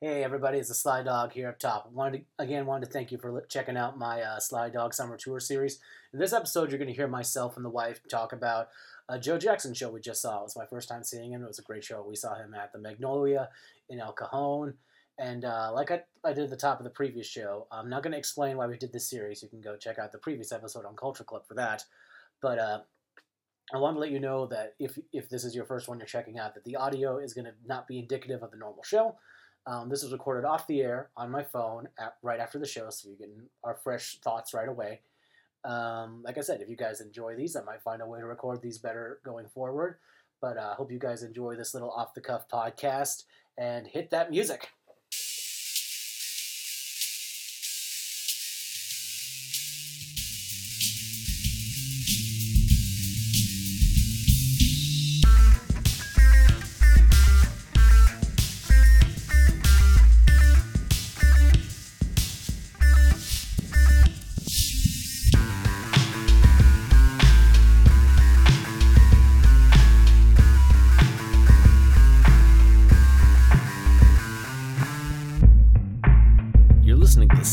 Hey everybody, it's the Sly Dog here up top. Wanted to, again wanted to thank you for checking out my uh, Sly Dog Summer Tour series. In this episode, you're going to hear myself and the wife talk about a Joe Jackson show we just saw. It was my first time seeing him. It was a great show. We saw him at the Magnolia in El Cajon, and uh, like I, I did at the top of the previous show, I'm not going to explain why we did this series. You can go check out the previous episode on Culture Club for that. But uh, I want to let you know that if if this is your first one you're checking out, that the audio is going to not be indicative of the normal show. Um, this was recorded off the air on my phone at, right after the show, so you're getting our fresh thoughts right away. Um, like I said, if you guys enjoy these, I might find a way to record these better going forward. But I uh, hope you guys enjoy this little off the cuff podcast and hit that music.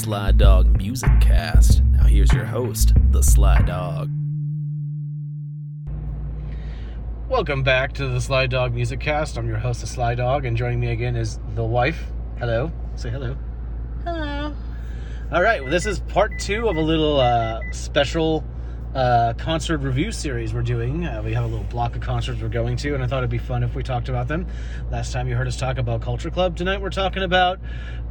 Sly Dog Music Cast. Now here's your host, the Sly Dog. Welcome back to the Sly Dog Music Cast. I'm your host, the Sly Dog, and joining me again is the wife. Hello. Say hello. Hello. All right, well, this is part two of a little uh, special uh, concert review series we're doing. Uh, we have a little block of concerts we're going to, and I thought it'd be fun if we talked about them. Last time you heard us talk about Culture Club. Tonight we're talking about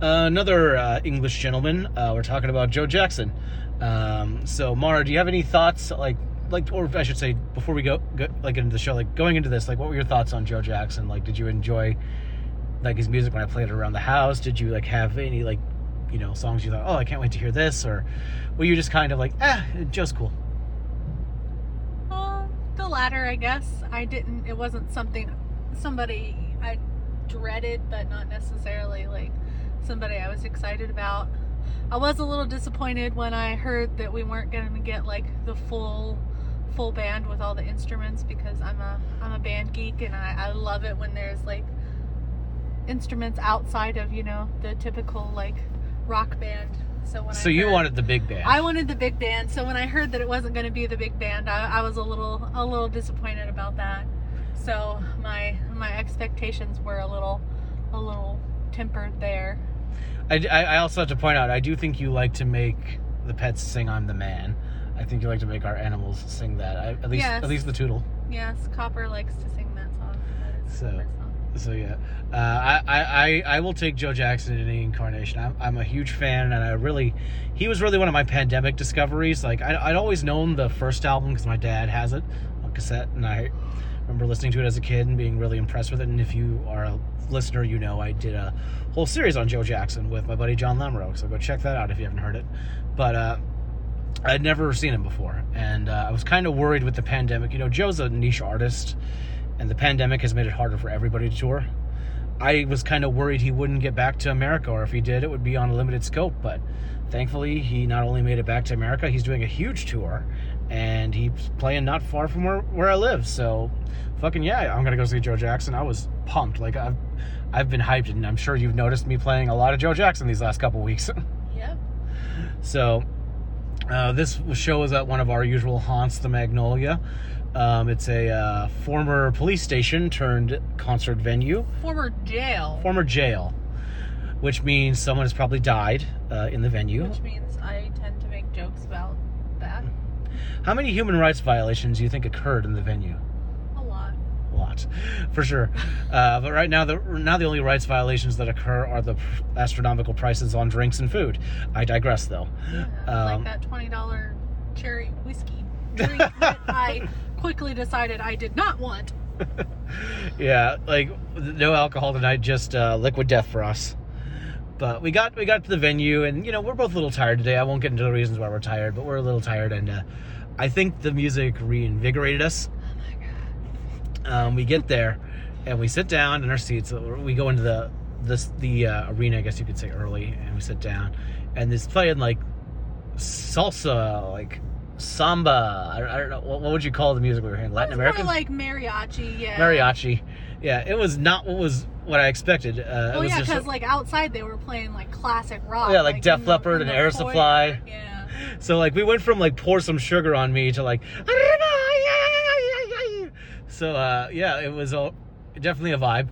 uh, another uh, English gentleman. Uh, we're talking about Joe Jackson. Um, so, Mara, do you have any thoughts, like, like, or I should say, before we go, go like into the show, like going into this, like, what were your thoughts on Joe Jackson? Like, did you enjoy like his music when I played it around the house? Did you like have any like you know songs you thought, oh, I can't wait to hear this, or were you just kind of like, ah, Joe's cool? The latter, I guess. I didn't. It wasn't something somebody I dreaded, but not necessarily like somebody I was excited about. I was a little disappointed when I heard that we weren't going to get like the full full band with all the instruments because I'm a I'm a band geek and I, I love it when there's like instruments outside of you know the typical like rock band. So when So I you heard- wanted the big band? I wanted the big band, so when I heard that it wasn't going to be the big band, I, I was a little a little disappointed about that. So my my expectations were a little a little tempered there. I, I I also have to point out, I do think you like to make the pets sing "I'm the Man." I think you like to make our animals sing that. I, at least Yes. at least the Toodle. Yes, Copper likes to sing that song. That So-. So yeah, uh, I, I I will take Joe Jackson in any incarnation. I'm, I'm a huge fan, and I really, he was really one of my pandemic discoveries. Like I, I'd always known the first album because my dad has it on cassette, and I remember listening to it as a kid and being really impressed with it. And if you are a listener, you know I did a whole series on Joe Jackson with my buddy John Lemro. So go check that out if you haven't heard it. But uh, I'd never seen him before, and uh, I was kind of worried with the pandemic. You know, Joe's a niche artist, and the pandemic has made it harder for everybody to tour. I was kind of worried he wouldn't get back to America, or if he did, it would be on a limited scope. But thankfully, he not only made it back to America, he's doing a huge tour, and he's playing not far from where, where I live. So, fucking yeah, I'm gonna go see Joe Jackson. I was pumped. Like I've I've been hyped, and I'm sure you've noticed me playing a lot of Joe Jackson these last couple weeks. Yep. So, uh, this show is at one of our usual haunts, the Magnolia. Um, it's a uh, former police station turned concert venue, Former jail, former jail, which means someone has probably died uh, in the venue. which means I tend to make jokes about that How many human rights violations do you think occurred in the venue? a lot. A lot, for sure. Uh, but right now, the now the only rights violations that occur are the astronomical prices on drinks and food. I digress, though. Yeah, Um, like that twenty dollar cherry whiskey drink that I quickly decided I did not want. yeah, like no alcohol tonight, just uh, liquid death for us. But we got we got to the venue, and you know we're both a little tired today. I won't get into the reasons why we're tired, but we're a little tired, and uh, I think the music reinvigorated us. Oh my god. Um, we get there, and we sit down in our seats. We go into the this the uh, arena, I guess you could say, early, and we sit down, and it's playing like salsa, like samba. I, I don't know what, what would you call the music we were hearing? Latin American like mariachi, yeah. mariachi. Yeah, it was not what was what I expected. Uh, it Well, yeah, because like outside they were playing like classic rock. Yeah, like Def Leppard and Air. Supply. Yeah. so like we went from like pour some sugar on me to like so uh, yeah, it was a, definitely a vibe.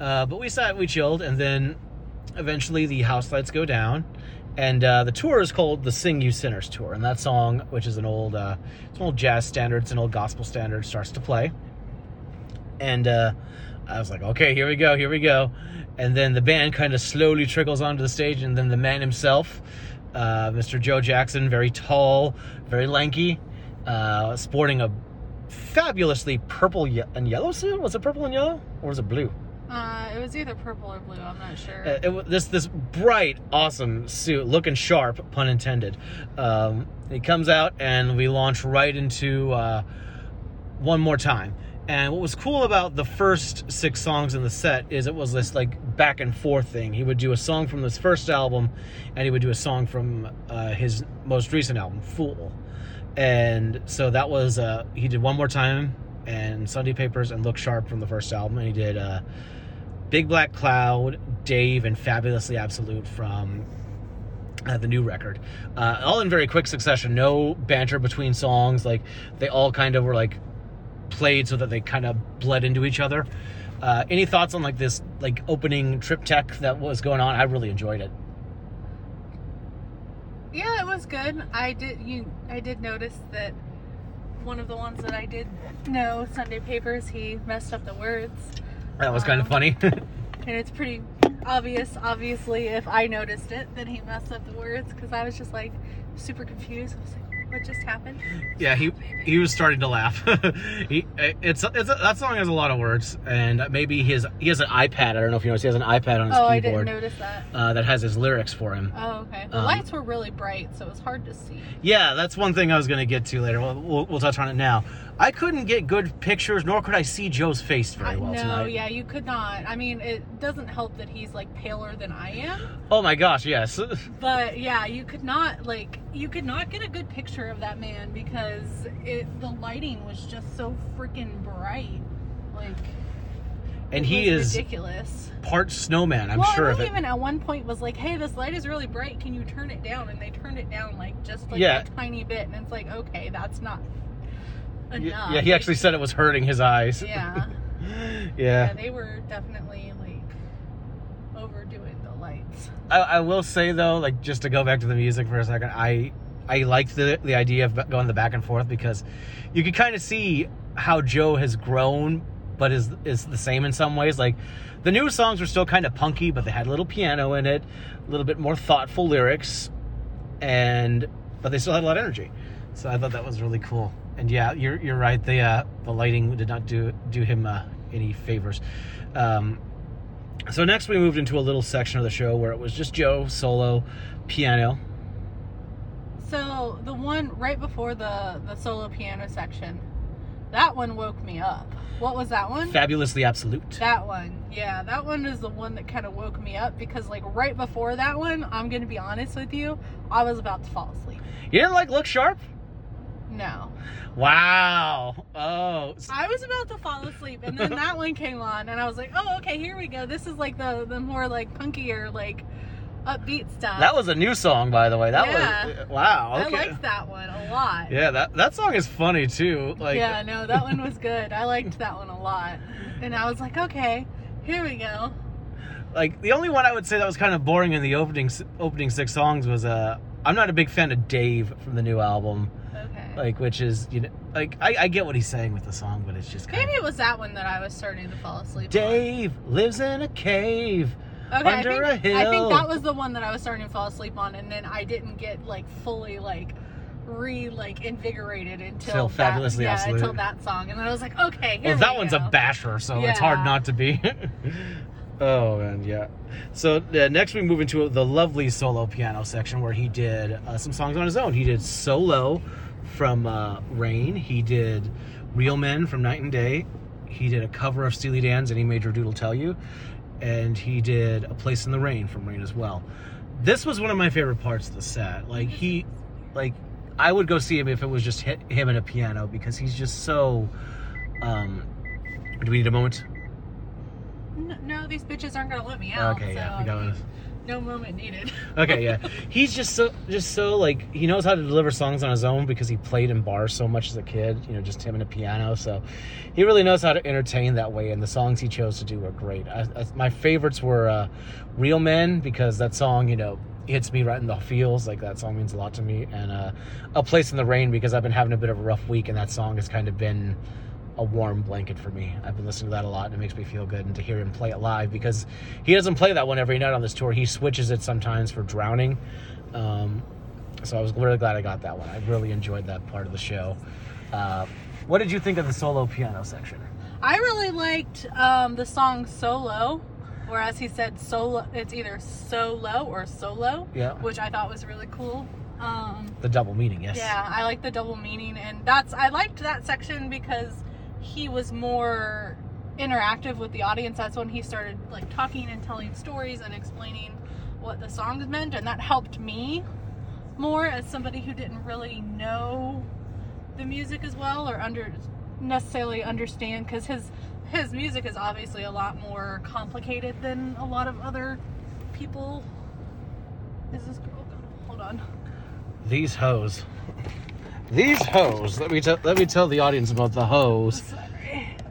Uh, but we sat, we chilled, and then eventually the house lights go down, and uh, the tour is called the "Sing You Sinners" tour, and that song, which is an old, uh, it's an old jazz standard, it's an old gospel standard, starts to play, and uh, I was like, okay, here we go, here we go, and then the band kind of slowly trickles onto the stage, and then the man himself, uh, Mr. Joe Jackson, very tall, very lanky, uh, sporting a fabulously purple and yellow suit. Was it purple and yellow, or was it blue? Uh, it was either purple or blue. I'm not sure. Uh, it, this this bright, awesome suit, looking sharp, pun intended. Um, he comes out, and we launch right into uh, one more time. And what was cool about the first six songs in the set is it was this like back and forth thing. He would do a song from this first album, and he would do a song from uh, his most recent album, Fool. And so that was uh, he did one more time, and Sunday Papers and Look Sharp from the first album, and he did. Big Black Cloud, Dave, and Fabulously Absolute from uh, the new record. Uh, all in very quick succession. No banter between songs. Like they all kind of were like played so that they kind of bled into each other. Uh, any thoughts on like this like opening triptych that was going on? I really enjoyed it. Yeah, it was good. I did you I did notice that one of the ones that I did know, Sunday Papers, he messed up the words. That was kind of Um, funny. And it's pretty obvious, obviously, if I noticed it, then he messed up the words because I was just like super confused. I was like, what just happened? yeah, he he was starting to laugh. he it's it's that song has a lot of words, and maybe his he has an iPad. I don't know if you noticed. He has an iPad on his keyboard. Oh, I didn't notice that. uh, that has his lyrics for him. Oh, okay. The Um, lights were really bright, so it was hard to see. Yeah, that's one thing I was going to get to later. We'll, we'll, we'll touch on it now. I couldn't get good pictures, nor could I see Joe's face very well no, tonight. yeah, you could not. I mean, it doesn't help that he's like paler than I am, Oh my gosh, yes. but yeah, you could not like you could not get a good picture of that man because it the lighting was just so freaking bright. Like, and he is ridiculous. part snowman, I'm well, sure of it. even at one point was like, "Hey, this light is really bright. Can you turn it down?" And they turned it down like just like Yeah. a tiny bit, and it's like, okay, that's not enough. yeah, he actually said it was hurting his eyes. Yeah. yeah. yeah, they were definitely like overdoing the lights. I, I will say though, like just to go back to the music for a second, I I liked the the idea of going the back and forth because you could kind of see how Joe has grown, but is is the same in some ways. Like the new songs were still kind of punky, but they had a little piano in it, a little bit more thoughtful lyrics, and but they still had a lot of energy. So I thought that was really cool. And yeah, you're you're right. The uh, the lighting did not do do him uh, any favors. Um, so next we moved into a little section of the show where it was just Joe solo piano. So the one right before the the solo piano section, that one woke me up. What was that one? Fabulously absolute. That one, yeah, that one is the one that kind of woke me up because, like, right before that one, I'm gonna be honest with you, I was about to fall asleep. You didn't like look sharp? No, Wow. Oh. I was about to fall asleep, and then that one came on, and I was like, oh, okay, here we go. This is like the the more like punkier, like upbeat stuff. That was a new song, by the way. That Yeah. was wow. I Okay. liked that one a lot. yeah, that that song is funny too. Like yeah, no, that one was good. I liked that one a lot, and I was like, okay, here we go. like the only one I would say that was kind of boring in the opening opening six songs was uh I'm not a big fan of Dave from the new album. Okay. Like which is you know like I, I get what he's saying with the song, but it's just kind Maybe of it was that one that I was starting to fall asleep. on. Dave lives in a cave. Okay, Under I a think, I hill. think that was the one that I was starting to fall asleep on, and then I didn't get like fully like re like invigorated until Till that, yeah, Absolute. until that song, and then I was like, okay, here Well, that we one's go. a basher, so it's hard not to be. oh man, yeah. So uh, next we move into the lovely solo piano section where he did uh, some songs on his own. He did "Solo" from uh, Rain. He did "Real Men" from Night and Day. He did a cover of Steely Dan's "Any Major Dude Will Tell You," and he did "A Place in the Rain" from Rain as well. This was one of my favorite parts of the set. Like he, like I would go see him if it was just him and a piano because he's just so. Um, do we need a moment? "N- no, these bitches aren't gonna let me out. Okay, so, yeah, we got mean, it. no moment needed. Okay, yeah. He's just so just so like he knows how to deliver songs on his own because he played in bars so much as a kid, you know, just him and a piano. So he really knows how to entertain that way and the songs he chose to do were great. I, I, my favorites were uh, Real Men because that song, you know, hits me right in the feels. Like that song means a lot to me and uh, A Place in the Rain because I've been having a bit of a rough week and that song has kind of been a warm blanket for me. I've been listening to that a lot and it makes me feel good. And to hear him play it live because he doesn't play that one every night on this tour. He switches it sometimes for Drowning. Um, so I was really glad I got that one. I really enjoyed that part of the show. Uh, what did you think of the solo piano section? I really liked um, the song Solo, whereas he said solo. It's either solo or solo, Yeah. which I thought was really cool. Um, The double meaning, yes. Yeah, I like the double meaning, and that's I liked that section because he was more interactive with the audience. That's when he started like talking and telling stories and explaining what the songs meant, and that helped me more as somebody who didn't really know the music as well or under necessarily understand because his his music is obviously a lot more complicated than a lot of other people. Is this girl? Hold on. These hoes. These hoes. Let me tell. Let me tell the audience about the hoes.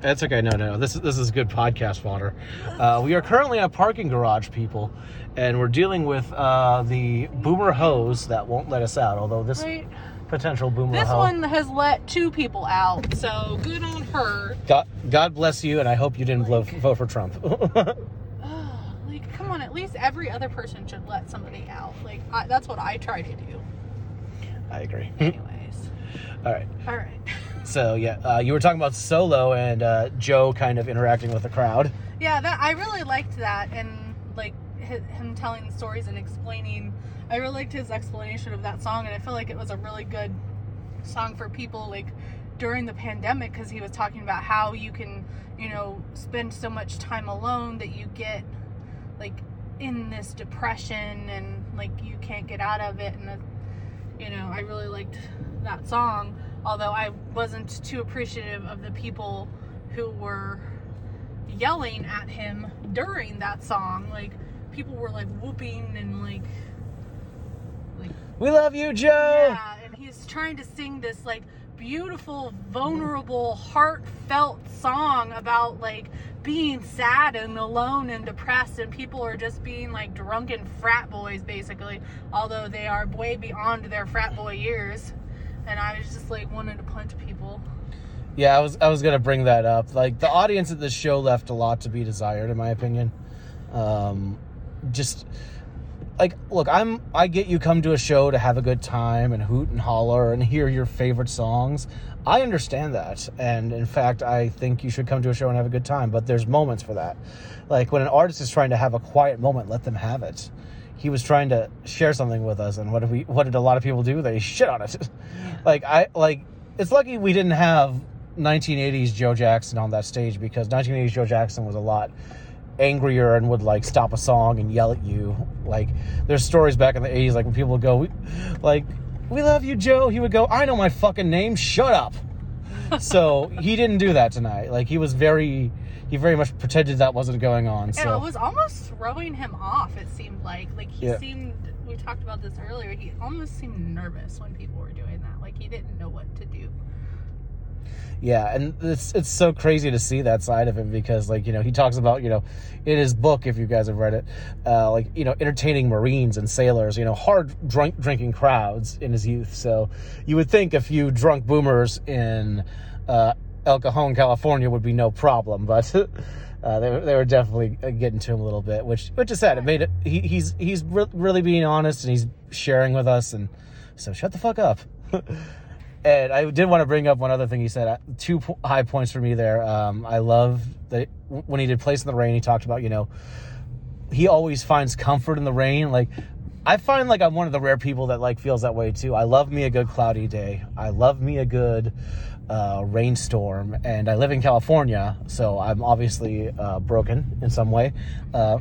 That's okay. No, no, this is this is good podcast fodder. Uh, we are currently in a parking garage, people, and we're dealing with uh, the boomer hose that won't let us out. Although this Right. potential boomer This hoe. one has let two people out, so good on her. God, God bless you, and I hope you didn't blow, vote for Trump. like, come on, at least every other person should let somebody out. Like, I, that's what I try to do. I agree. Anyways, All right. all right. So yeah, uh, you were talking about solo and uh, Joe kind of interacting with the crowd. Yeah, that I really liked that, and like hi- him telling the stories and explaining. I really liked his explanation of that song, and I feel like it was a really good song for people like during the pandemic because he was talking about how you can, you know, spend so much time alone that you get like in this depression and like you can't get out of it, and the, you know, I really liked that song. Although I wasn't too appreciative of the people who were yelling at him during that song. Like people were like whooping and like like We love you, Joe. yeah, and he's trying to sing this like beautiful, vulnerable, heartfelt song about like being sad and alone and depressed and people are just being like drunken frat boys basically, although they are way beyond their frat boy years. And I was just like wanted to punch people. Yeah, I was I was gonna bring that up. Like the audience at this show left a lot to be desired, in my opinion. Um, just like look, I'm I get you come to a show to have a good time and hoot and holler and hear your favorite songs. I understand that, and in fact, I think you should come to a show and have a good time. But there's moments for that. Like when an artist is trying to have a quiet moment, let them have it. He was trying to share something with us, and what did we? What did a lot of people do? They shit on it. like I like. It's lucky we didn't have 1980s Joe Jackson on that stage because 1980s Joe Jackson was a lot angrier and would like stop a song and yell at you. Like there's stories back in the 80s like when people would go we, like we love you Joe, he would go I know my fucking name, shut up. so he didn't do that tonight. Like he was very he very much pretended that wasn't going on. And So it was almost throwing him off, it seemed like. Like he Yeah. seemed we talked about this earlier, he almost seemed nervous when people were doing that. Like he didn't know what to do. Yeah, and it's it's so crazy to see that side of him because like you know he talks about you know in his book if you guys have read it uh, like you know entertaining Marines and sailors you know hard drunk drinking crowds in his youth so you would think a few drunk boomers in uh, El Cajon California would be no problem but uh, they they were definitely uh, getting to him a little bit which which is sad it made it he, he's he's re- really being honest and he's sharing with us and so shut the fuck up. And I did want to bring up one other thing he said. Uh, Two po- high points for me there. Um, I love that when he did Place in the Rain, he talked about, you know, he always finds comfort in the rain. Like, I find like I'm one of the rare people that like feels that way too. I love me a good cloudy day. I love me a good uh, rainstorm. And I live in California, so I'm obviously uh, broken in some way. Uh,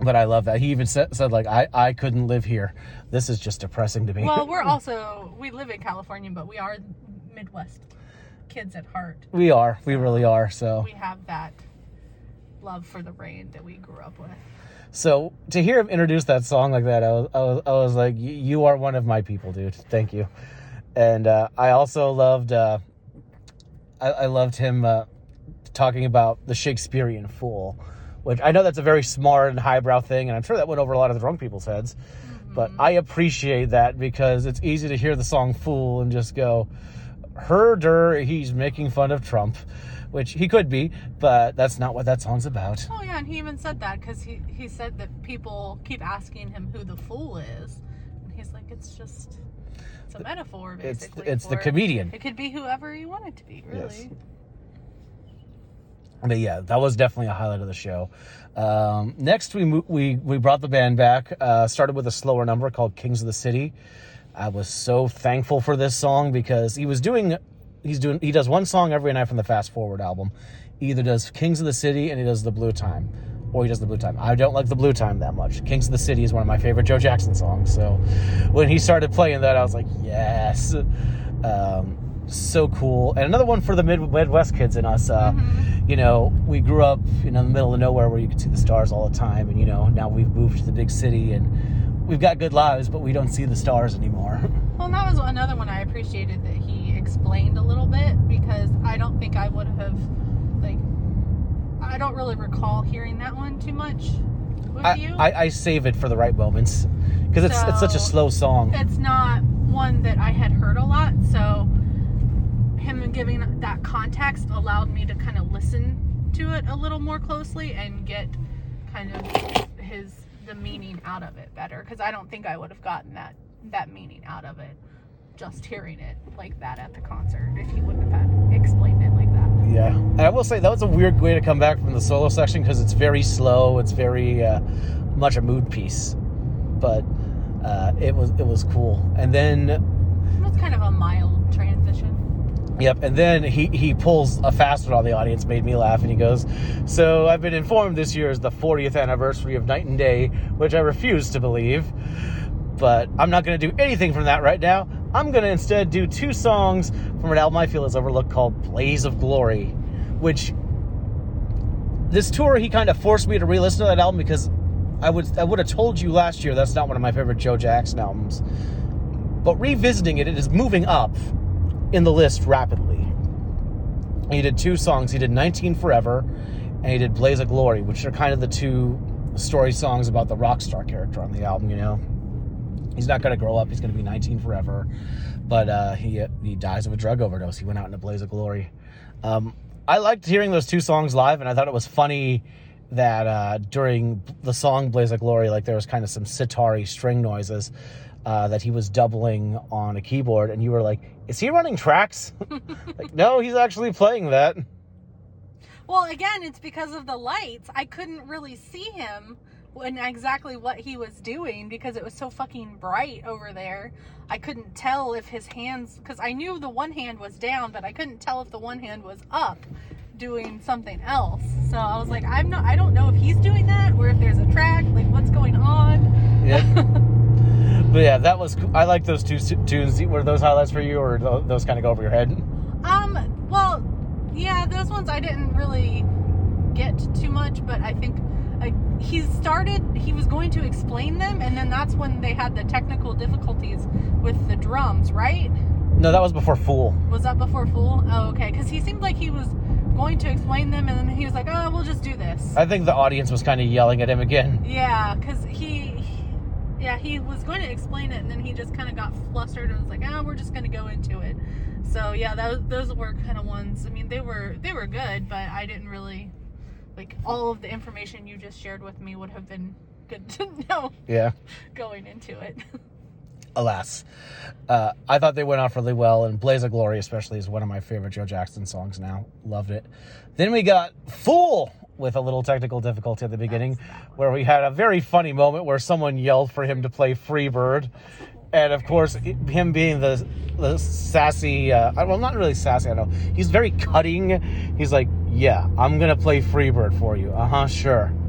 but I love that. He even said, said like, I, I couldn't live here. This is just depressing to me. Well, we're also we live in California, but we are Midwest kids at heart. we are. We really are. So. We have that love for the rain that we grew up with. So to hear him introduce that song like that, I was, I was, I was like, "Y- "You are one of my people, dude. Thank you." And uh, I also loved, uh, I, I loved him uh, talking about the Shakespearean fool, which I know that's a very smart and highbrow thing, and I'm sure that went over a lot of the drunk people's heads. But I appreciate that because it's easy to hear the song "Fool" and just go, "Herder, he's making fun of Trump," which he could be, but that's not what that song's about. Oh yeah, and he even said that because he he said that people keep asking him who the fool is, and he's like, it's just it's a metaphor It's basically. it's the for- comedian. It could be whoever you want it to be, really. Yes. But yeah, that was definitely a highlight of the show. Um, next, we mo- we we brought the band back. Uh, started with a slower number called "Kings of the City." I was so thankful for this song because he was doing he's doing he does one song every night from the Fast Forward album. He either does "Kings of the City" and he does the Blue Time, or he does the Blue Time. I don't like the Blue Time that much. "Kings of the City" is one of my favorite Joe Jackson songs. So when he started playing that, I was like, yes. Um, so cool. And another one for the Mid- Midwest kids in us. Uh, You know, we grew up you know, in the middle of nowhere where you could see the stars all the time. And, you know, now we've moved to the big city and we've got good lives, but we don't see the stars anymore. Well, that was another one I appreciated that he explained a little bit because I don't think I would have I don't really recall hearing that one too much with I, you. I, I save it for the right moments because it's, it's such a slow song. it's not one that I had heard a lot, so him giving that context allowed me to kind of listen to it a little more closely and get kind of his the meaning out of it better because I don't think I would have gotten that that meaning out of it just hearing it like that at the concert if he wouldn't have explained it like that. Yeah, and I will say that was a weird way to come back from the solo section because it's very slow. It's very uh, much a mood piece, but uh, it was it was cool. And then, It was kind of a mild transition. yep, and then he he pulls a fast one on the audience, made me laugh, and he goes, "So I've been informed this year is the 40th anniversary of Night and Day, which I refuse to believe." But I'm not going to do anything from that right now. I'm going to instead do two songs from an album I feel is overlooked called Blaze of Glory, which this tour he kind of forced me to re-listen to that album because I would I would have told you last year that's not one of my favorite Joe Jackson albums. But revisiting it, it is moving up in the list rapidly. He did two songs. He did 19 Forever and he did Blaze of Glory, which are kind of the two story songs about the rock star character on the album, you know. He's not going to grow up. He's going to be 19 forever. But uh, he he dies of a drug overdose. He went out in a blaze of glory. Um, I liked hearing those two songs live, and I thought it was funny that uh, during the song "Blaze of Glory," like there was kind of some sitar string noises uh, that he was doubling on a keyboard, and you were like, "Is he running tracks?" like, no, he's actually playing that. Well, again, it's because of the lights. I couldn't really see him and exactly what he was doing because it was so fucking bright over there. I couldn't tell if his hands because I knew the one hand was down, but I couldn't tell if the one hand was up doing something else. So I was like, I'm not I don't know if he's doing that or if there's a track, like what's going on. Yeah. but yeah, that was. cool. I like those two tunes. Were those highlights for you, or those kind of go over your head? Um, well, yeah, those ones I didn't really get too much, but I think he started, he was going to explain them, and then that's when they had the technical difficulties with the drums, right? No, that was before Fool. Was that before Fool? Oh, okay, because he seemed like he was going to explain them, and then he was like, oh, we'll just do this. I think the audience was kind of yelling at him again. Yeah, because he, yeah, he was going to explain it, and then he just kind of got flustered and was like, "Oh, we're just going to go into it." So yeah, those those were kind of ones. I mean, they were they were good, but I didn't really like all of the information you just shared with me would have been good to know Yeah. going into it. Alas, uh, I thought they went off really well, and "Blaze of Glory" especially is one of my favorite Joe Jackson songs. Now, loved it. Then we got "Fool" with a little technical difficulty at the beginning, where we had a very funny moment where someone yelled for him to play "Freebird," and of course, him being the the sassy, uh, well, not really sassy. I know. He's very cutting. He's like, "Yeah, I'm gonna play Freebird for you." Uh huh, sure.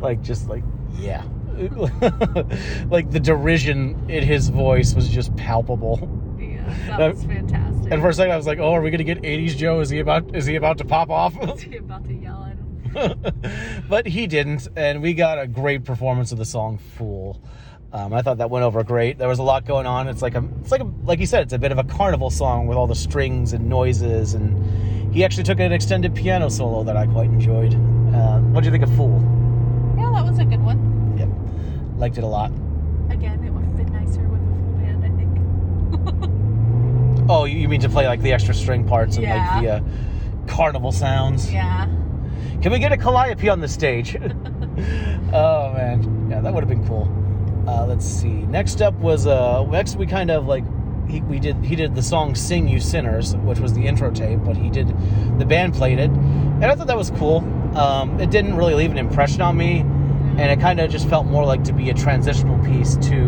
Like just like, yeah. like the derision in his voice was just palpable. yeah, that was fantastic. And for a second, I was like, "Oh, are we gonna get '80s Joe? Is he about? Is he about to pop off?" Is he about to yell at him? but he didn't, and we got a great performance of the song "Fool." Um, I thought that went over great. There was a lot going on. It's like a, it's like a, like you said, it's a bit of a carnival song with all the strings and noises, and he actually took an extended piano solo that I quite enjoyed. Uh, what do you think of "Fool"? Yeah, that was a good one. Yep, liked it a lot. Again, it would have been nicer with a full band, I think. Oh, you mean to play like the extra string parts and Yeah. like the uh, carnival sounds? Yeah. Can we get a calliope on the stage? oh man, yeah, that would have been cool. Let's see. Next up was uh, next we kind of like he, we did he did the song "Sing You Sinners," which was the intro tape, but he did the band played it, and I thought that was cool. Um, it didn't really leave an impression on me, and it kind of just felt more like to be a transitional piece to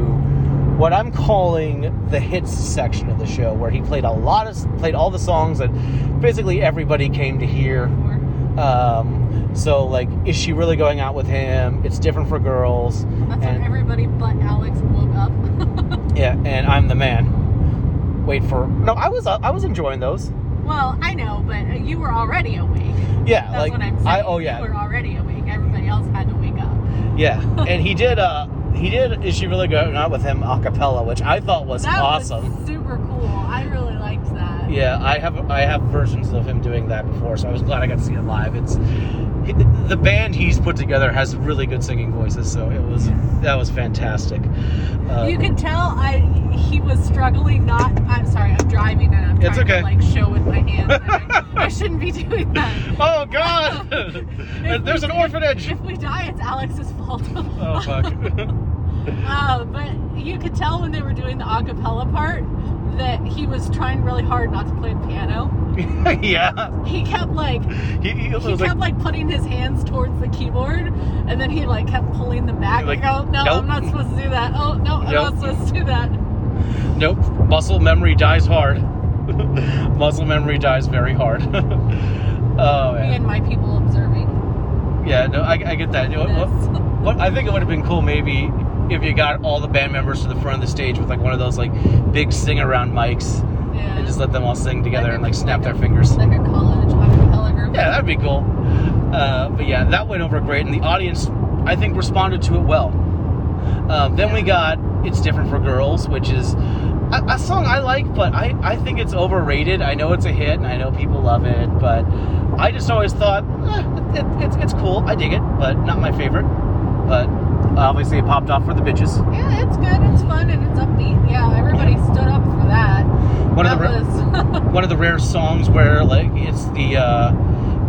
what I'm calling the hits section of the show, where he played a lot of played all the songs that basically everybody came to hear. Um, so like, is she really going out with him? It's different for girls. That's and, when everybody but Alex woke up. yeah, and I'm the man. Wait for no, I was I was enjoying those. well, I know, but you were already awake. Yeah, That's like what I'm saying. I oh yeah, You were already awake. Everybody else had to wake up. yeah, and he did uh he did is she really going out with him a cappella, which I thought was That awesome. was super cool. I really liked that. Yeah, I have I have versions of him doing that before, so I was glad I got to see it live. It's the band he's put together has really good singing voices, so it was that was fantastic. Uh, You can tell I he was struggling not I'm sorry, I'm driving and I'm It's trying okay. to like show with my hands. and I, I shouldn't be doing that. oh God! There's we- an orphanage. If we die, it's Alex's fault. Oh fuck! Uh, but you could tell when they were doing the acapella part that he was trying really hard not to play the piano. yeah, He kept like he, he he kept like putting his hands towards the keyboard, and then he like kept pulling them back. Like, Like, oh no, nope. I'm not supposed to do that. Oh no, I'm Nope. not supposed to do that. nope. Muscle memory dies hard. Muscle memory dies very hard. oh Me and my people observing Yeah, no, I, I get that. Know, what- What I think it would have been cool maybe if you got all the band members to the front of the stage with like one of those like big sing around mics Yeah. and just let them all sing together Like and like snap like their a- fingers. like a college acapella group. Yeah, that'd be cool. Uh, but yeah, that went over great, and the audience I think responded to it well. Um, then we got "It's Different for Girls," which is a, a song I like, but I, I think it's overrated. I know it's a hit, and I know people love it, but I just always thought eh, it, it's it's cool. I dig it, but not my favorite. But obviously, it popped off for the bitches. Yeah, it's good. It's fun and it's upbeat. Yeah, everybody stood up for that. One that of the was one of the rare songs where like it's the uh,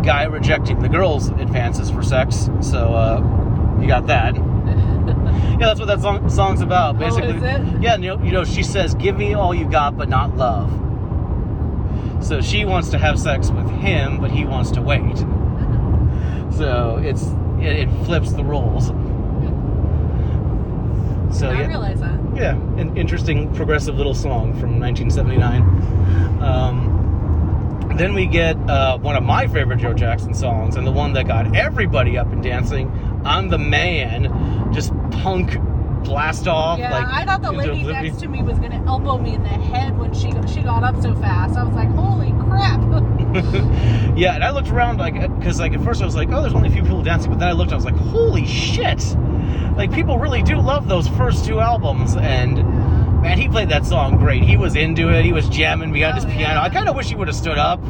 guy rejecting the girl's advances for sex. So uh, you got that. Yeah, that's what that song, song's about. Oh, Basically, it? yeah. You know, you know, she says, "Give me all you got, but not love." So she wants to have sex with him, but he wants to wait. So it's it, it flips the roles. So I yeah, realize that. yeah, an interesting progressive little song from 1979. Um, then we get uh, one of my favorite Joe Jackson songs, and the one that got everybody up and dancing. I'm the man, just punk blast off. Yeah, like I thought the lady oblivion. next to me was gonna elbow me in the head when she she got up so fast. I was like, holy crap! yeah, and I looked around like because like at first I was like, oh, there's only a few people dancing, but then I looked, and I was like, holy shit! Like people really do love those first two albums, and man, he played that song great. He was into it. He was jamming behind his Oh, piano. yeah. I kind of wish he would have stood up,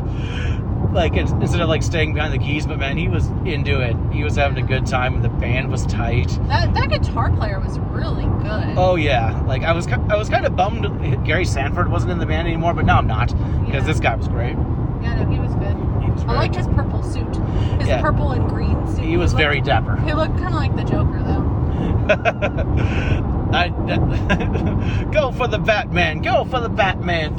like instead of like staying behind the keys. But man, he was into it. He was having a good time, and the band was tight. That that guitar player was really good. Oh yeah, like I was, I was kind of bummed Gary Sanford wasn't in the band anymore, but now I'm not because Yeah. this guy was great. Yeah, no, he was good. I liked his purple suit. His Yeah. purple and green suit. He was looked- very dapper. He looked kind of like the Joker, though. I, go for the Batman. Go for the Batman.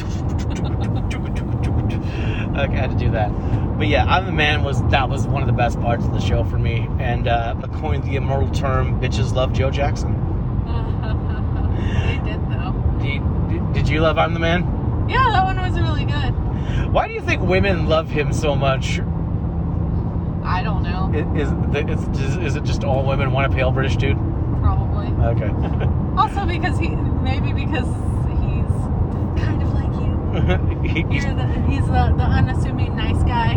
okay, I had to do that. But yeah, I'm the man was that was one of the best parts of the show for me, and uh, I coined the immortal term "bitches love Joe Jackson." they did though. Did, did you love I'm the man? Yeah, that one was really good. Why do you think women love him so much? I don't know. Is is, is, is it just all women want a pale British dude? Probably. Okay. Also because he maybe because he's kind of like you. He's- You're the, he's the, the unassuming nice guy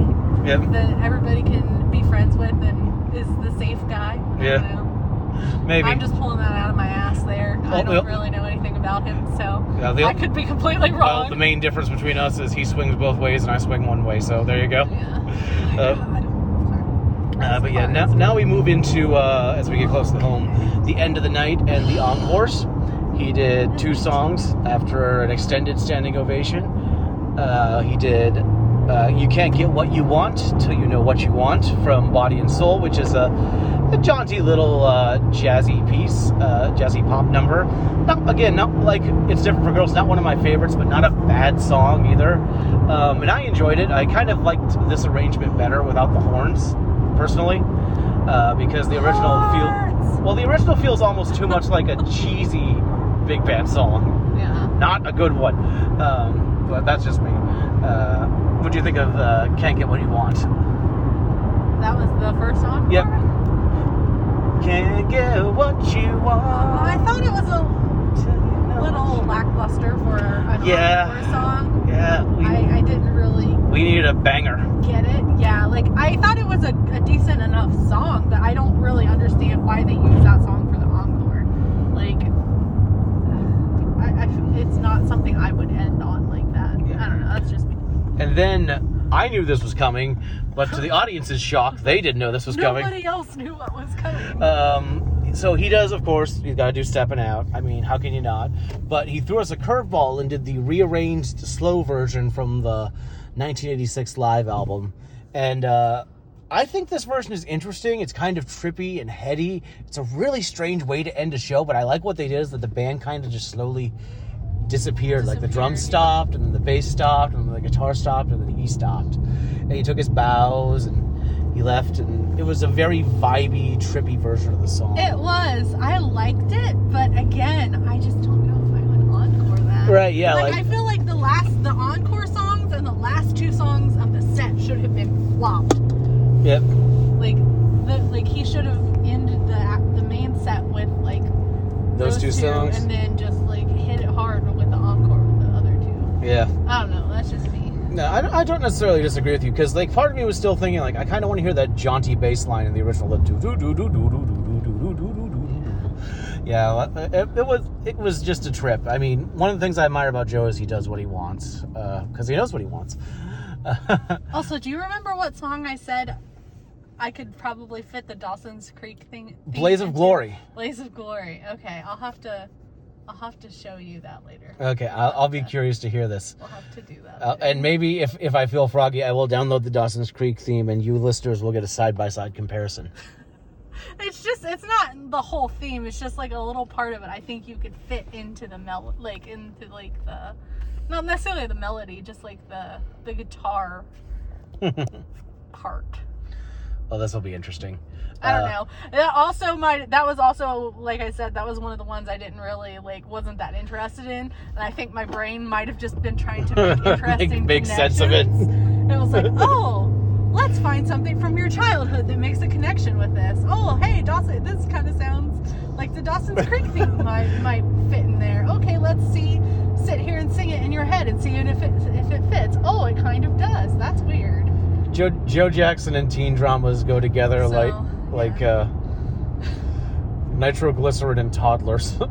yeah. that everybody can be friends with and is the safe guy. I Yeah. Maybe. I'm just pulling that out of my ass there. I Oh, don't yep. really know anything about him, so Yeah, the- I could be completely wrong. well, the main difference between us is he swings both ways and I swing one way. So there you go. yeah. Uh. Uh, but yeah, now, now we move into uh, as we get close to home, the end of the night and the encores. He did two songs after an extended standing ovation. Uh, he did uh, "You Can't Get What You Want Till You Know What You Want" from Body and Soul, which is a, a jaunty little uh, jazzy piece, uh, jazzy pop number. Not, again, not like it's different for girls. Not one of my favorites, but not a bad song either. Um, and I enjoyed it. I kind of liked this arrangement better without the horns, personally, uh, because the original feel well, the original feels almost too much like a cheesy big band song, Yeah. not a good one. Um, but that's just me. Uh, what do you think of uh, "Can't Get What You Want"? That was the first song. Yep. Can't get what you want. I thought it was a till you know little lackluster for an Yeah. song. Yeah, we, I, I didn't really we needed a banger. get it. Yeah, like I thought it was a, a decent enough song that I don't really understand why they use that song for the encore. Like, I, I it's not something I would end on like that. I don't know. That's just me. And then I knew this was coming, but to the audience's shock, they didn't know this was coming. Nobody else knew what was coming. Um, so he does, of course. He's got to do stepping out. I mean, how can you not? But he threw us a curveball and did the rearranged slow version from the 1986 live album, and uh, I think this version is interesting. It's kind of trippy and heady. It's a really strange way to end a show, but I like what they did is that the band kind of just slowly disappeared. Like the drums stopped, and then the bass stopped, and then the guitar stopped, and then he stopped. And he took his bows and he left, and it was a very vibey, trippy version of the song. It was. I liked it, but again, I just don't know if I would encore that. Right, yeah, Like, like- I feel like the last, the encore songs and the last two songs of the set should have been flopped. Yep. Like, the like he should have ended the the main set with like Those two songs? and then just like hit it hard with the encore with the other two. Yeah. I don't know. That's just me. No, I don't, I don't necessarily disagree with you because, like, part of me was still thinking, like, I kind of want to hear that jaunty bass line in the original. The do do do do do do do do do do do do. Yeah, it, it was it was just a trip. I mean, one of the things I admire about Joe is he does what he wants because he knows what he wants. Also, do you remember what song I said I could probably fit the Dawson's Creek thing? theme Blaze of into? Glory. Blaze of Glory. Okay, I'll have to. I'll have to show you that later. Okay, I'll, I'll be curious to hear this. We'll have to do that. Uh, and maybe if, if I feel froggy, I will download the Dawson's Creek theme, and you listeners will get a side by side comparison. It's just it's not the whole theme. It's just like a little part of it. I think you could fit into the mel like into like the not necessarily the melody, just like the the guitar part. Well, this will be interesting. I don't Uh, know. That also might that was also like I said that was one of the ones I didn't really like wasn't that interested in, and I think my brain might have just been trying to make interesting make sense of it. And it was like, oh, let's find something from your childhood that makes a connection with this. Oh, hey, Dawson, this kind of sounds like the Dawson's Creek theme might might fit in there. Okay, let's see, sit here and sing it in your head and see if it if it fits. Oh, it kind of does. That's weird. Joe Joe Jackson and teen dramas go together So, like like yeah. uh, nitroglycerin and toddlers.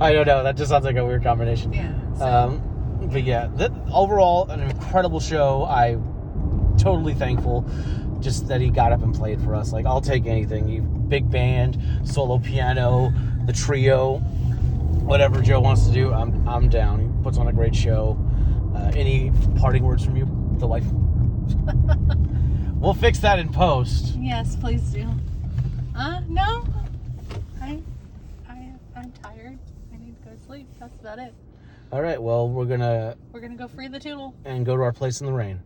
I don't know. That just sounds like a weird combination. Yeah. So, Um, but yeah, overall, an incredible show. I totally thankful just that he got up and played for us. Like I'll take anything. You big band, solo piano, the trio, whatever Joe wants to do. I'm I'm down. He puts on a great show. Uh, any parting words from you, the wife? we'll fix that in post. yes, please do. Uh, no. I, I, I'm tired. I need to go to sleep. That's about it. All right. Well, we're gonna We're gonna go free the toodle. and go to our place in the rain.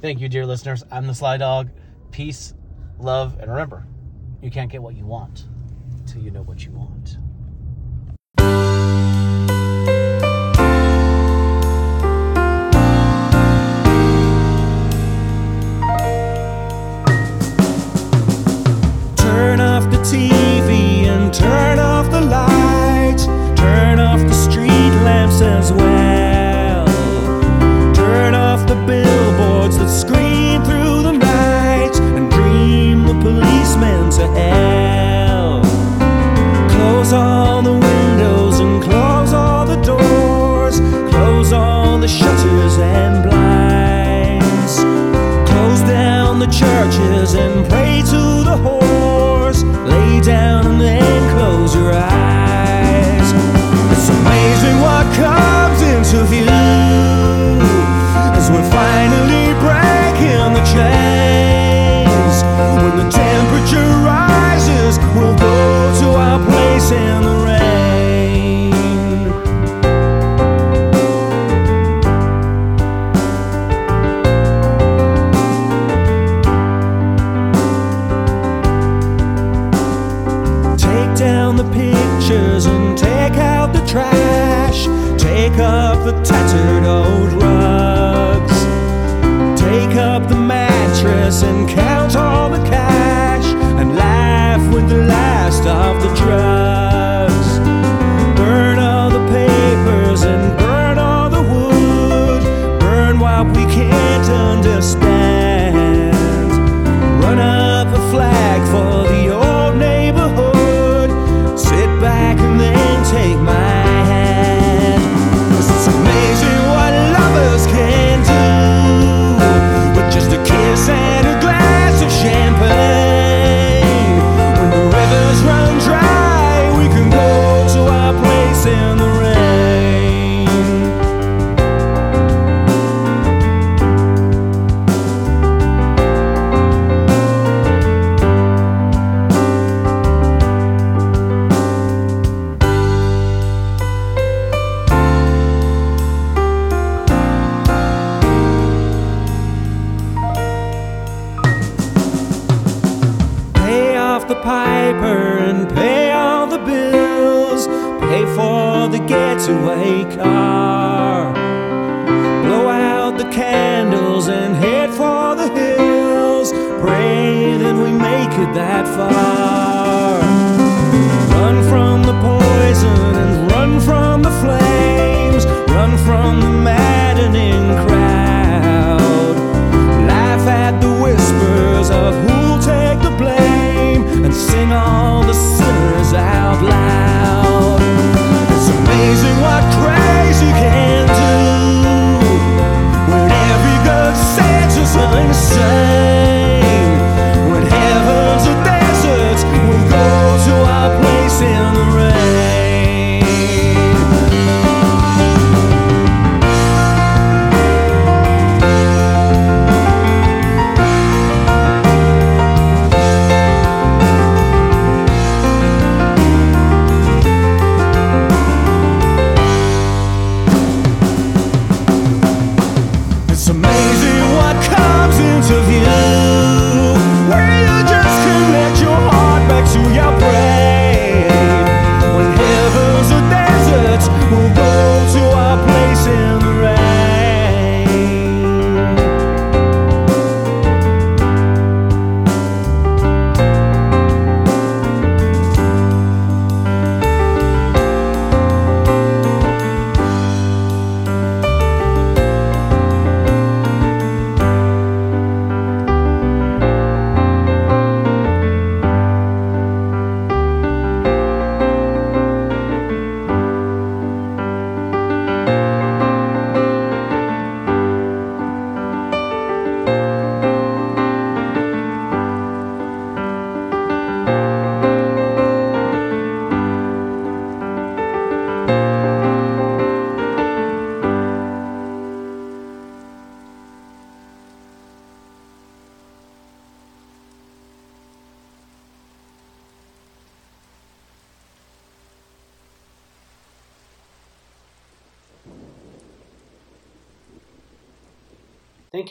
Thank you, dear listeners. I'm the Sly Dog. Peace, love, and remember, you can't get what you want till you know what you want.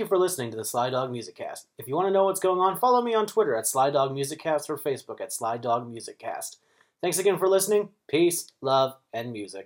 you for listening to the Sly Dog Music Cast. If you want to know what's going on, follow me on Twitter at Sly Dog Music Cast or Facebook at Sly Dog Music Cast. Thanks again for listening. Peace, love, and music.